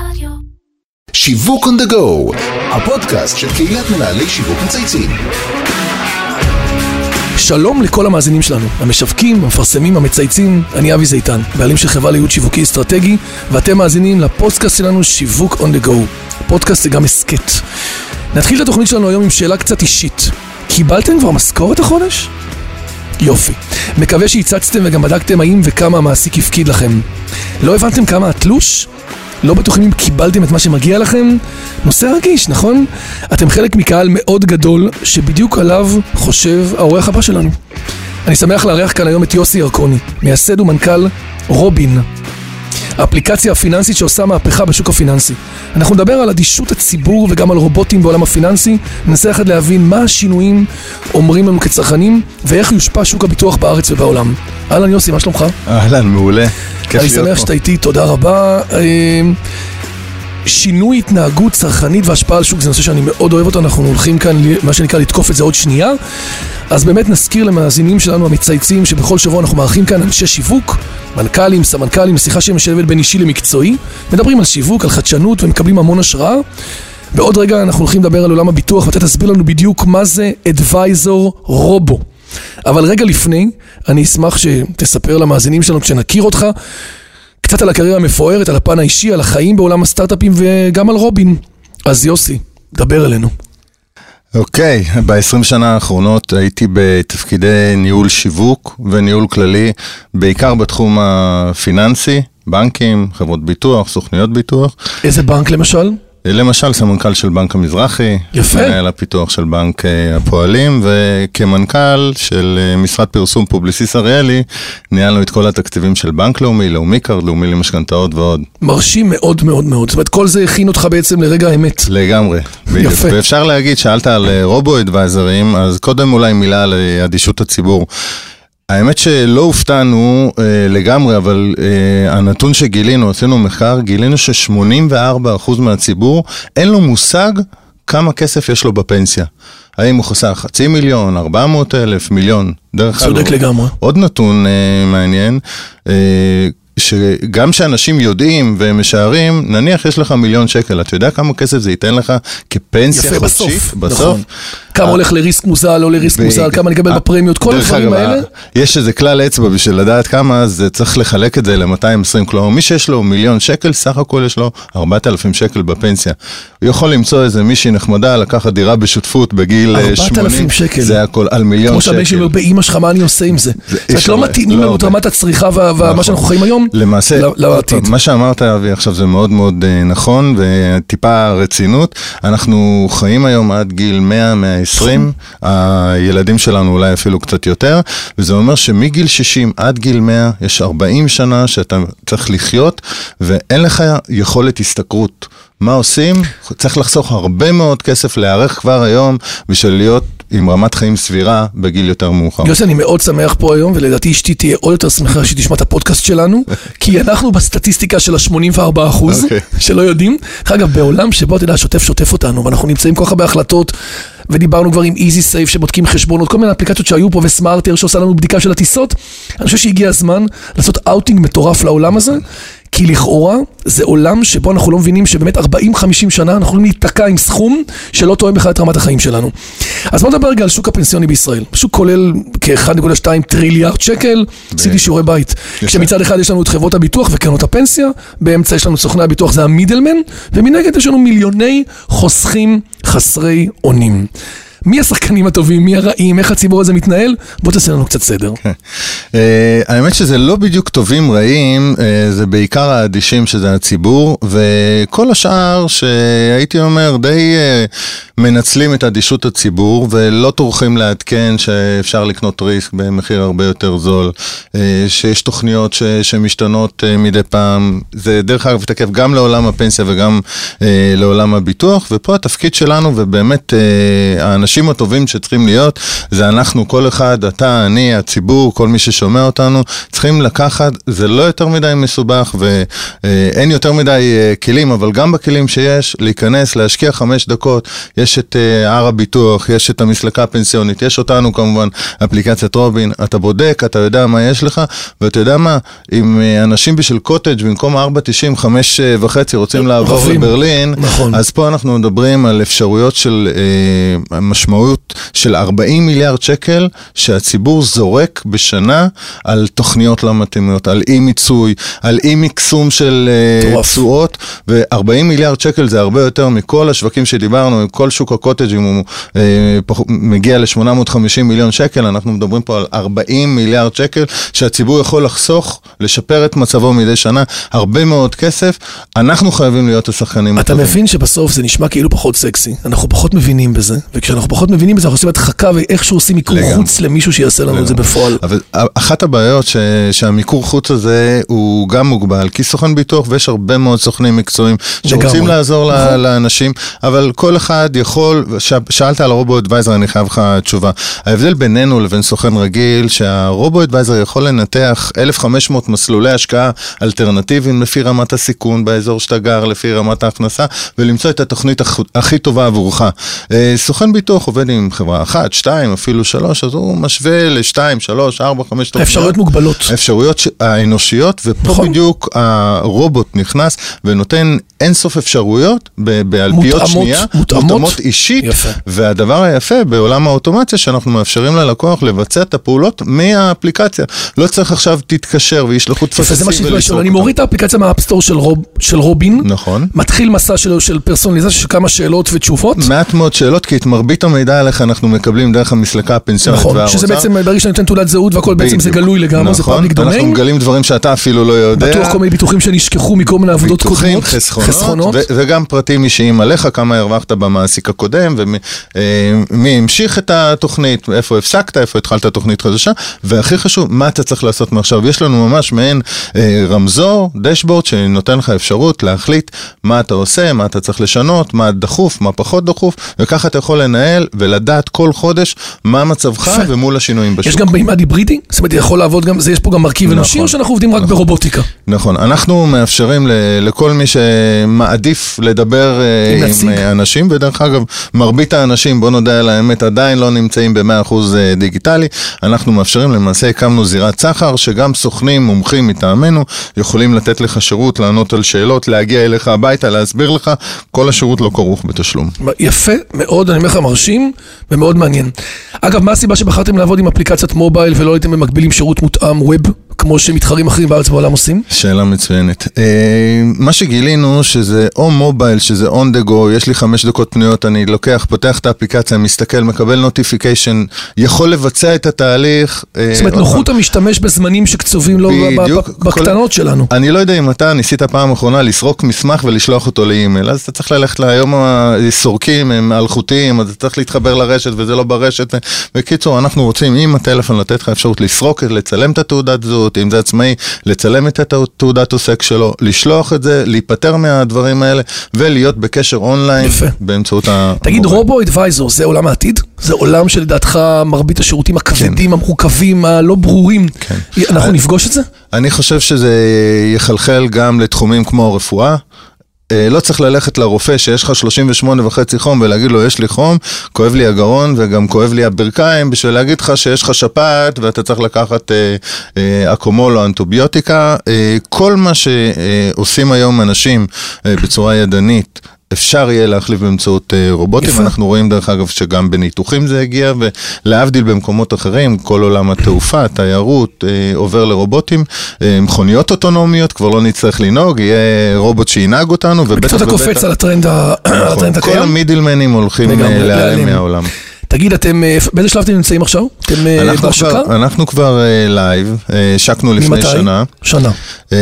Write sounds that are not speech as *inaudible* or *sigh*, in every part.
רדיו. שיווק on the go, הפודקאסט של קהילת מנהלי שיווק מצייצים. שלום לכל המאזינים שלנו, המשווקים, המפרסמים, המצייצים, אני אבי זיתן, בעלים של חברה לייעוד שיווקי אסטרטגי, ואתם מאזינים לפודקאסט שלנו שיווק on the go. פודקאסט זה גם הסכת. נתחיל את התוכנית שלנו היום עם שאלה קצת אישית. קיבלתם כבר משכורת החודש? יופי. מקווה שהצצתם וגם בדקתם האם וכמה המעסיק הפקיד לכם. לא הבנתם כמה התלוש? לא בטוחים אם קיבלתם את מה שמגיע לכם? נושא רגיש, נכון? אתם חלק מקהל מאוד גדול שבדיוק עליו חושב האורח הבא שלנו. אני שמח לארח כאן היום את יוסי ירקוני, מייסד ומנכ"ל רובין, האפליקציה הפיננסית שעושה מהפכה בשוק הפיננסי. אנחנו נדבר על אדישות הציבור וגם על רובוטים בעולם הפיננסי, ננסה יחד להבין מה השינויים אומרים לנו כצרכנים ואיך יושפע שוק הביטוח בארץ ובעולם. אהלן יוסי, מה שלומך? אהלן, מעולה. אני שמח. שאתה איתי, תודה רבה. אה, שינוי התנהגות צרכנית והשפעה על שוק זה נושא שאני מאוד אוהב אותו, אנחנו הולכים כאן, מה שנקרא, לתקוף את זה עוד שנייה. אז באמת נזכיר למאזינים שלנו המצייצים שבכל שבוע אנחנו מארחים כאן אנשי שיווק, מנכ"לים, סמנכ"לים, שיחה שמשלבת בין אישי למקצועי, מדברים על שיווק, על חדשנות ומקבלים המון השראה. בעוד רגע אנחנו הולכים לדבר על עולם הביטוח ואתה תסביר לנו בדיוק מה זה Advisor רובו. אבל רגע לפני, אני אשמח שתספר למאזינים שלנו כשנכיר אותך קצת על הקריירה המפוארת, על הפן האישי, על החיים בעולם הסטארט-אפים וגם על רובין. אז יוסי, דבר אלינו. אוקיי, ב-20 שנה האחרונות הייתי בתפקידי ניהול שיווק וניהול כללי, בעיקר בתחום הפיננסי, בנקים, חברות ביטוח, סוכנויות ביטוח. איזה בנק למשל? למשל, סמנכ"ל של בנק המזרחי, יפה. מנהל הפיתוח של בנק אה, הפועלים, וכמנכ"ל של אה, משרד פרסום פובליסיס אריאלי, ניהלנו את כל התקציבים של בנק לאומי, לאומי קארד, לאומי למשכנתאות ועוד. מרשים מאוד מאוד מאוד. זאת אומרת, כל זה הכין אותך בעצם לרגע האמת. לגמרי, בדיוק. יפה. ואפשר להגיד, שאלת על אה, robo advisor ים, אז קודם אולי מילה על אדישות הציבור. האמת שלא הופתענו אה, לגמרי, אבל אה, הנתון שגילינו, עשינו מחקר, גילינו ש-84% מהציבור אין לו מושג כמה כסף יש לו בפנסיה. האם הוא חסך חצי מיליון, 400 אלף, מיליון. דרך צודק אגב, לגמרי. עוד נתון אה, מעניין, אה, שגם שאנשים יודעים והם משערים, נניח יש לך מיליון שקל, אתה יודע כמה כסף זה ייתן לך כפנסיה יפה, חודשית? בסוף. בסוף. נכון. כמה אה, הולך לריסק מוזל, לא לריסק מוזל, כמה נקבל אה, בפרמיות, כל הדברים האלה. אה, יש איזה כלל אצבע בשביל לדעת כמה, זה צריך לחלק את זה ל-220, כלומר מי שיש לו מיליון שקל, סך הכל יש לו 4,000 שקל בפנסיה. הוא יכול למצוא איזה מישהי נחמדה, לקחת דירה בשותפות בגיל אה, 80. 4,000 שקל. זה הכל, על מיליון כמו שקל. שהבן שלי אומר, באמא שלך, מה אני עושה עם זה? זאת לא ל- מתאימים לא לנו את. רמת הצריכה ומה נכון. שאנחנו חיים היום למעשה, ל- עוד לעתיד. פעם, מה שאמרת אבי עכשיו זה מאוד מאוד אה, נכון וטיפה רצינות. אנחנו חיים היום עד גיל 100-120, הילדים שלנו אולי אפילו קצת יותר, וזה אומר שמגיל 60 עד גיל 100 יש 40 שנה שאתה צריך לחיות ואין לך יכולת השתכרות. מה עושים? צריך לחסוך הרבה מאוד כסף להיערך כבר היום בשביל להיות עם רמת חיים סבירה בגיל יותר מאוחר. יוסי, אני מאוד שמח פה היום, ולדעתי אשתי תהיה עוד יותר שמחה שתשמע את הפודקאסט שלנו, *laughs* כי אנחנו בסטטיסטיקה של ה-84 אחוז, אוקיי. שלא יודעים. אגב, בעולם שבו, אתה יודע, השוטף שוטף אותנו, ואנחנו נמצאים כל כך הרבה החלטות, ודיברנו כבר עם איזי סייף שבודקים חשבונות, כל מיני אפליקציות שהיו פה, וסמארטר שעושה לנו בדיקה של הטיסות. אני חושב שהגיע הזמן לעשות אאוטינג מטורף לעולם הזה. כי לכאורה זה עולם שבו אנחנו לא מבינים שבאמת 40-50 שנה אנחנו יכולים להיתקע עם סכום שלא תואם בכלל את רמת החיים שלנו. אז בוא נדבר רגע על שוק הפנסיוני בישראל. שוק כולל כ-1.2 טריליארד שקל, עשיתי שיעורי בית. כשמצד אחד יש לנו את חברות הביטוח וקרנות הפנסיה, באמצע יש לנו סוכני הביטוח, זה המידלמן, ומנגד יש לנו מיליוני חוסכים חסרי אונים. מי השחקנים הטובים, מי הרעים, איך הציבור הזה מתנהל? בוא תעשה לנו קצת סדר. אה, האמת שזה לא בדיוק טובים רעים, אה, זה בעיקר האדישים שזה הציבור, וכל השאר שהייתי אומר די אה, מנצלים את אדישות הציבור ולא טורחים לעדכן שאפשר לקנות ריסק במחיר הרבה יותר זול, שיש תוכניות שמשתנות מדי פעם, זה דרך אגב תקף גם לעולם הפנסיה וגם לעולם הביטוח, ופה התפקיד שלנו ובאמת האנשים האנשים הטובים שצריכים להיות, זה אנחנו, כל אחד, אתה, אני, הציבור, כל מי ששומע אותנו, צריכים לקחת, זה לא יותר מדי מסובך ואין יותר מדי אה, כלים, אבל גם בכלים שיש, להיכנס, להשקיע חמש דקות, יש את אה, הר הביטוח, יש את המסלקה הפנסיונית, יש אותנו כמובן, אפליקציית רובין, אתה בודק, אתה יודע מה יש לך, ואתה יודע מה, אם אה, אנשים בשביל קוטג' במקום 4.90, 5 וחצי רוצים לעבור רבים. לברלין, נכון. אז פה אנחנו מדברים על אפשרויות של אה, משמעות Schmout של 40 מיליארד שקל שהציבור זורק בשנה על תוכניות לא מתאימות, על אי מיצוי, על אי מקסום של אה. תשואות, ו-40 מיליארד שקל זה הרבה יותר מכל השווקים שדיברנו, כל שוק הקוטג'ים הוא אה, פח, מגיע ל-850 מיליון שקל, אנחנו מדברים פה על 40 מיליארד שקל שהציבור יכול לחסוך, לשפר את מצבו מדי שנה, הרבה מאוד כסף, אנחנו חייבים להיות השחקנים אתה הטובים. מבין שבסוף זה נשמע כאילו פחות סקסי, אנחנו פחות מבינים בזה, וכשאנחנו פחות מבינים בזה אנחנו עושים הדחקה ואיכשהו עושים מיקור לגמרי. חוץ למישהו שיעשה לנו את זה בפועל. אבל אחת הבעיות ש, שהמיקור חוץ הזה הוא גם מוגבל, כי סוכן ביטוח ויש הרבה מאוד סוכנים מקצועיים שרוצים לגמרי. לעזור ל- נכון. לאנשים, אבל כל אחד יכול, ש, שאלת על הרובו אדוויזר, אני חייב לך תשובה. ההבדל בינינו לבין סוכן רגיל, שהרובו אדוויזר יכול לנתח 1,500 מסלולי השקעה אלטרנטיביים לפי רמת הסיכון באזור שאתה גר, לפי רמת ההכנסה, ולמצוא את התוכנית הכ- הכי טובה עבורך. אה, סוכן ביטוח עובד עם חברה אחת, שתיים, אפילו שלוש, אז הוא משווה לשתיים, שלוש, ארבע, חמש תוכניות. האפשרויות מוגבלות. האפשרויות האנושיות, ופה נכון. בדיוק הרובוט נכנס ונותן אינסוף אפשרויות באלפיות מותאמות, שנייה, מותאמות. אישית, יפה. והדבר היפה בעולם האוטומציה שאנחנו מאפשרים ללקוח לבצע את הפעולות מהאפליקציה. לא צריך עכשיו תתקשר וישלחו יפה, זה טפסים מה שהתבייש ולסרוק אני. מוריד את האפליקציה מהאפסטור של רוב- של רובין, נכון. מתחיל מסע שלו של פרסונליזציה של כמה שאלות ותשובות. מעט מאוד שאלות, כי את מרבית המידע עליך אנחנו מקבלים דרך המסלקה הפנסיונית נכון, והאוצר. שזה בעצם ברגע שאני נותן תעודת זהות והכל בעצם זה. גלוי לגמרי, זה נכון, פאבליק אנחנו דומיין. מגלים דברים שאתה אפילו לא יודע. בטוח כל מיני ביטוחים שנשכחו מכל מיני עבודות ביטוחים, קודמות. חסכונות, ו- וגם פרטים אישיים עליך, כמה הרווחת במעסיק הקודם, ומי אה, המשיך את התוכנית, איפה הפסקת, איפה התחלת תוכנית חדשה, והכי חשוב, מה אתה צריך לעשות מעכשיו. יש לנו ממש מעין אה, רמזור, דשבורד, שנותן לך אפשרות להחליט מה אתה עושה, מה אתה צריך לשנות, מה דחוף, מה פחות דחוף, וככה אתה יכול לנהל ולדעת כל חודש מה מצבך. ומול השינויים בשוק. יש גם מימד היברידי? זאת אומרת, יכול לעבוד גם, יש פה גם מרכיב נכון. אנושי, או שאנחנו עובדים רק ברובוטיקה? נכון, אנחנו מאפשרים לכל מי שמעדיף לדבר אה, עם אנשים, ודרך אגב, מרבית האנשים, בוא נודה על האמת, עדיין לא נמצאים ב-100% אה, דיגיטלי. אנחנו מאפשרים, למעשה הקמנו זירת סחר, שגם סוכנים מומחים מטעמנו יכולים לתת לך שירות, לענות על שאלות, להגיע אליך הביתה, להסביר לך, כל השירות לא כרוך בתשלום. יפה מאוד, אני אומר לך, מרשים ומאוד מעניין. אגב, מה הסיבה שבחרתם לעבוד עם אפליקציית מובייל ולא הייתם במקביל עם שירות מותאם ווב, כמו שמתחרים אחרים בארץ ובעולם עושים? שאלה מצוינת. אה, מה שגילינו שזה או מובייל, שזה on the go, יש לי חמש דקות פנויות, אני לוקח, פותח את האפליקציה, מסתכל, מקבל נוטיפיקיישן, יכול לבצע את התהליך. אה, זאת אומרת, נוחות. המשתמש בזמנים שקצובים לו. ב- בקטנות שלנו. אני לא יודע אם אתה ניסית פעם אחרונה לסרוק מסמך ולשלוח אותו לאימייל, אז אתה צריך ללכת להיום הסורקים הם אלחוטיים, אז אתה צריך להתחבר לרשת וזה לא ברשת. בקיצור, אנחנו רוצים עם הטלפון לתת לך אפשרות לסרוק, לצלם את התעודת זהות, אם זה עצמאי, לצלם את התעודת עוסק שלו, לשלוח את זה, להיפטר מהדברים האלה ולהיות בקשר אונליין יפה. באמצעות ה... תגיד. רובו אדוויזור זה עולם העתיד? זה עולם שלדעתך מרבית השירותים הכבדים, המורכבים, הלא ברורים, כן. אנחנו אה, נפגוש את זה? אני חושב שזה יחלחל גם לתחומים כמו הרפואה. אה, לא צריך ללכת לרופא שיש לך 38 וחצי חום ולהגיד לו יש לי חום, כואב לי הגרון וגם כואב לי הברכיים בשביל להגיד לך שיש לך שפעת ואתה צריך לקחת אה, אה, אקומול או אנטוביוטיקה. אה, כל מה שעושים היום אנשים אה, בצורה ידנית אפשר יהיה להחליף באמצעות אה, רובוטים, יפה. אנחנו רואים דרך אגב שגם בניתוחים זה הגיע, ולהבדיל במקומות אחרים, כל עולם התעופה, התיירות, אה, עובר לרובוטים, אה, מכוניות אוטונומיות, כבר לא נצטרך לנהוג, יהיה רובוט שינהג אותנו, ובטח בקיצור, אתה קופץ על הטרנד נכון, הטרנד כל הקיים? ה middleman ים הולכים להיעלם. מהעולם. תגיד, אתם, אה, באיזה שלב אתם נמצאים עכשיו? אתם אה, בהשקה? כבר- אנחנו כבר אה, live, אה, השקנו לפני? שנה. שנה. אה,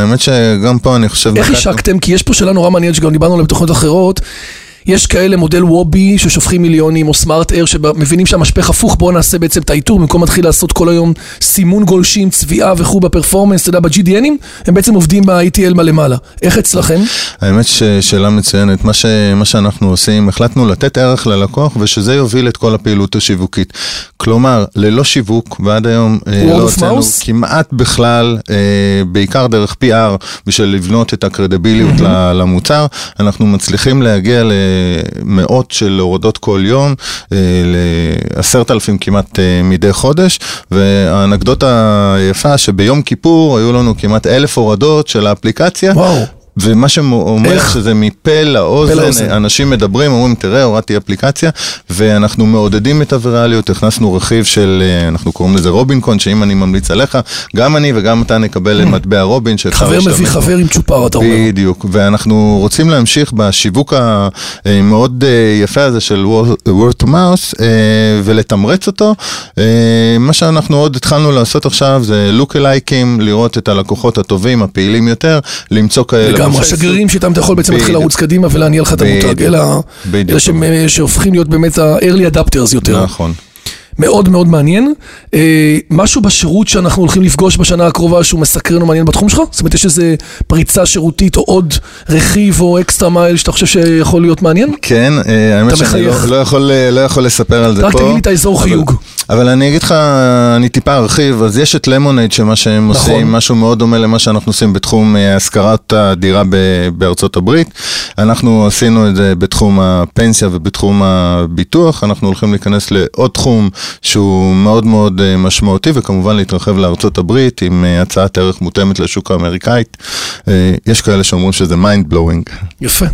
האמת שגם פה אני חושב... איך השקתם? כי יש פה שאלה נורא מעניינת שגם דיברנו עליה בתוכניות אחרות. יש כאלה מודל וובי ששופכים מיליונים, או סמארט אייר שמבינים שהמשפך הפוך, בואו נעשה בעצם את האיתור, במקום להתחיל לעשות כל היום סימון גולשים, צביעה וכו' בפרפורמנס, אתה יודע, ב-GDNים, הם בעצם עובדים ב-ITL מלמעלה. איך אצלכם? האמת ששאלה מצוינת, מה, ש, מה שאנחנו עושים, החלטנו לתת ערך ללקוח ושזה יוביל את כל הפעילות השיווקית. כלומר, ללא שיווק, ועד היום אה, לא הוצאנו כמעט בכלל, אה, בעיקר דרך PR, בשביל לבנות את הקרדיביליות. למוצר, אנחנו מצליחים להגיע למאות של הורדות כל יום, אה, לעשרת אלפים כמעט אה, מדי חודש, והאנקדוטה היפה שביום כיפור היו לנו כמעט אלף הורדות של האפליקציה. וואו. ומה שאומר איך? שזה מפה לאוזן, לאוזן, אנשים מדברים, אומרים, תראה, הורדתי אפליקציה, ואנחנו מעודדים את הווירליות, הכנסנו רכיב של, אה, אנחנו קוראים לזה רובינקון, שאם אני ממליץ עליך, גם אני וגם אתה נקבל mm. מטבע רובין. חבר מביא חבר עם צ'ופר, אתה אומר. בדיוק, ואנחנו רוצים להמשיך בשיווק המאוד אה, יפה הזה של word to mouse, אה, ולתמרץ אותו. מה שאנחנו עוד התחלנו לעשות עכשיו זה לוק אלייקים, לראות את הלקוחות הטובים, הפעילים יותר, למצוא כאלה. לגמרי, השגרירים שאיתם אתה יכול בעצם להתחיל לרוץ קדימה ולהניע לך את המותג, אלא שהופכים להיות באמת ה-early adapters יותר. נכון. מאוד מאוד מעניין. אה, משהו בשירות שאנחנו הולכים לפגוש בשנה הקרובה שהוא מסקרן ומעניין בתחום שלך? זאת אומרת, יש איזה פריצה שירותית או עוד רכיב או אקסטרה מייל שאתה חושב שיכול להיות מעניין? כן, אה, האמת שאני לא, לא, יכול, אה, לא יכול לספר על זה רק פה. רק תגיד לי את האזור אבל, חיוג. אבל אני אגיד לך, אני טיפה ארחיב, אז יש את למונייד שמה שהם נכון. עושים, משהו מאוד דומה למה שאנחנו עושים בתחום השכרת הדירה בארצות הברית. אנחנו עשינו את זה בתחום הפנסיה ובתחום הביטוח, אנחנו הולכים להיכנס לעוד תחום שהוא מאוד מאוד אה, משמעותי, וכמובן להתרחב לארצות הברית עם אה, הצעת ערך מותאמת לשוק האמריקאית. אה, יש כאלה שאומרים שזה mind blowing. יפה.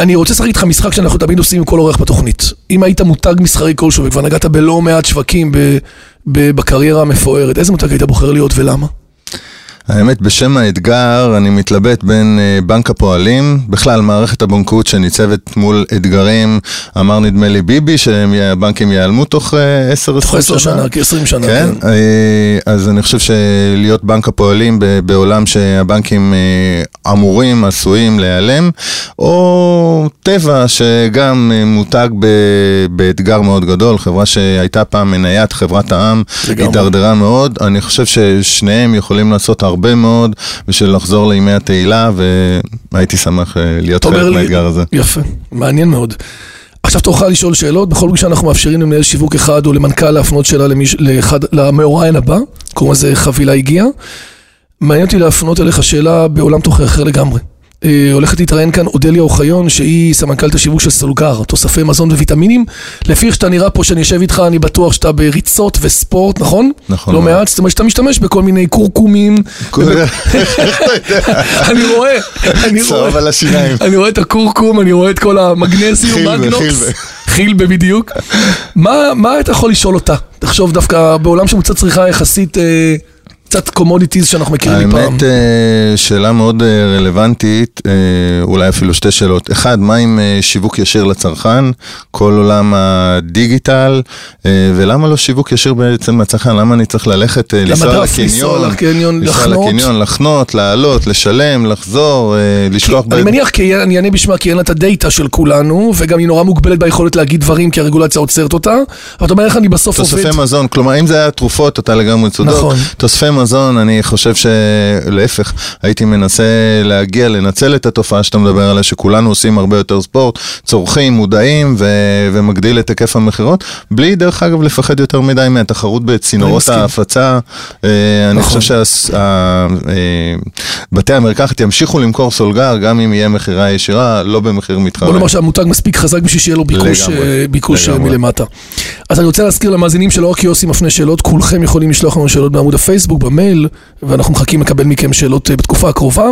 אני רוצה לשחק איתך משחק שאנחנו תמיד עושים עם כל אורח בתוכנית. אם היית מותג מסחרי כלשהו וכבר נגעת בלא מעט שווקים בקריירה המפוארת, איזה מותג היית בוחר להיות ולמה? האמת, בשם האתגר אני מתלבט בין uh, בנק הפועלים, בכלל מערכת הבנקאות שניצבת מול אתגרים, אמר נדמה לי ביבי, שהבנקים ייעלמו תוך 10-20 uh, שנה. תוך 10 שנה, כ-20 שנה, כן. כן. Uh, אז אני חושב שלהיות בנק הפועלים בעולם שהבנקים אמורים, עשויים להיעלם, או טבע שגם מותג באתגר מאוד גדול, חברה שהייתה פעם מניית חברת העם, הידרדרה מאוד, אני חושב ששניהם יכולים לעשות הרבה. הרבה מאוד בשביל לחזור לימי התהילה, והייתי שמח אה, להיות חלק מהאתגר הזה. יפה, מעניין מאוד. עכשיו תוכל לשאול שאלות, בכל פגישה אנחנו מאפשרים למנהל שיווק אחד או למנכ"ל להפנות שאלה למיש... לאחד... למאוריין הבא, קוראים לזה חבילה הגיעה. מעניין אותי להפנות אליך שאלה בעולם תוכן אחר לגמרי. אה, הולכת להתראיין כאן אודליה אוחיון, שהיא סמנכ"לת השיווק של סולגר, תוספי מזון וויטמינים. לפי איך שאתה נראה פה, שאני יושב איתך, אני בטוח שאתה בריצות וספורט, נכון? נכון. לא מעט, זאת אומרת שאתה משתמש בכל מיני קורקומים. *laughs* אני רואה, אני רואה. על השיניים. אני רואה את הקורקום, אני רואה את כל המגנזיום, מגנוקס. חילבה בדיוק. מה אתה יכול לשאול אותה? תחשוב דווקא בעולם שמוצא צריכה יחסית... קצת commodities שאנחנו מכירים מפעם. האמת, אה, שאלה מאוד אה, רלוונטית, אה, אולי אפילו שתי שאלות. אחד, מה עם שיווק ישיר לצרכן, כל עולם הדיגיטל, ולמה לא שיווק ישיר בעצם לצרכן? למה אני צריך ללכת, לנסוע לקניון, לנסוע לקניון, לחנות, לעלות, לשלם, לחזור, לשלוח... אני מניח, אני אענה בשמה, כי אין לה את הדאטה של כולנו, וגם היא נורא מוגבלת ביכולת להגיד דברים, כי הרגולציה עוצרת אותה. אבל אתה אומר איך אני בסוף עובד... תוספי מזון, כלומר, אם זה היה תרופות, אתה לגמרי צודק. נכון. תוספי מזון, אני חושב שלהפך, הייתי מנסה להגיע, לנצל את התופעה שאתה מדבר עליה, שכולנו עושים הרבה יותר ספורט, צורכים, מודעים ו- ומגדיל את היקף המכירות, בלי דרך אגב לפחד יותר מדי מהתחרות בצינורות ההפצה. אה, אני נכון. חושב שבתי אה, המרקחת ימשיכו למכור סולגר, גם אם יהיה מכירה ישירה, לא במחיר מתחרה. בוא נאמר שהמותג מספיק חזק בשביל שיהיה לו ביקוש, לגמרי, אה, ביקוש לגמרי. מלמטה. אז אני רוצה להזכיר למאזינים שלא רק יוסי מפנה שאלות, כולכם יכולים לשלוח לנו שאלות בעמוד הפייסבוק, במייל, ואנחנו מחכים לקבל מכם שאלות אה, בתקופה הקרובה.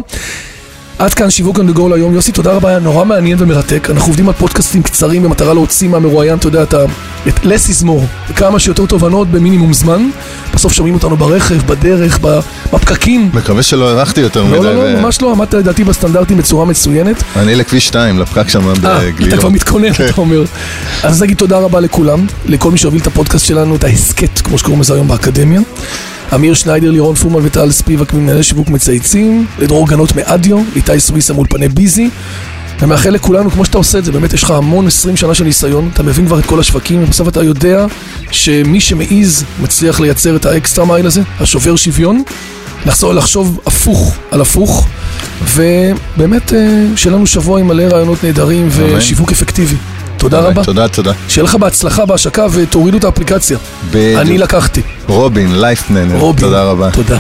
עד כאן שיווק on the go להיום. יוסי, תודה רבה, היה נורא מעניין ומרתק. אנחנו עובדים על פודקאסטים קצרים במטרה להוציא מהמרואיין, אתה יודע, את ה... את less is more, כמה שיותר תובנות במינימום זמן. בסוף שומעים אותנו ברכב, בדרך, בפקקים. מקווה שלא הארכתי יותר מדי. לא, לא, לא, ממש לא, עמדת לדעתי בסטנדרטים בצורה מצוינת. אני לכביש 2, לפקק שם בגלילות. אתה כבר מתכונן, אתה אומר. אז נגיד תודה רבה לכולם, לכל מי שהוביל את הפודקאסט שלנו, את ההסכת, כמו שקוראים לזה היום באקדמיה. אמיר שניידר, לירון פורמן וטל ספיבק ממנהלי שיווק מצייצים, לדרור גנות מאדיו, איתי סוויסה מאולפני ביזי. ומאחל לכולנו, כמו שאתה עושה את זה, באמת יש לך המון 20 שנה של ניסיון, אתה מבין כבר את כל השווקים, ובסוף אתה יודע שמי שמעז מצליח לייצר את האקסטרה מייל הזה, השובר שוויון, לחזור, לחשוב הפוך על הפוך, ובאמת אה, שיהיה לנו שבוע עם מלא רעיונות נהדרים ושיווק אפקטיבי. תודה רבה. תודה, תודה. שיהיה לך בהצלחה בהשקה ותורידו את האפליקציה. בדיוק. אני לקחתי. רובין, רובין. תודה רבה. תודה.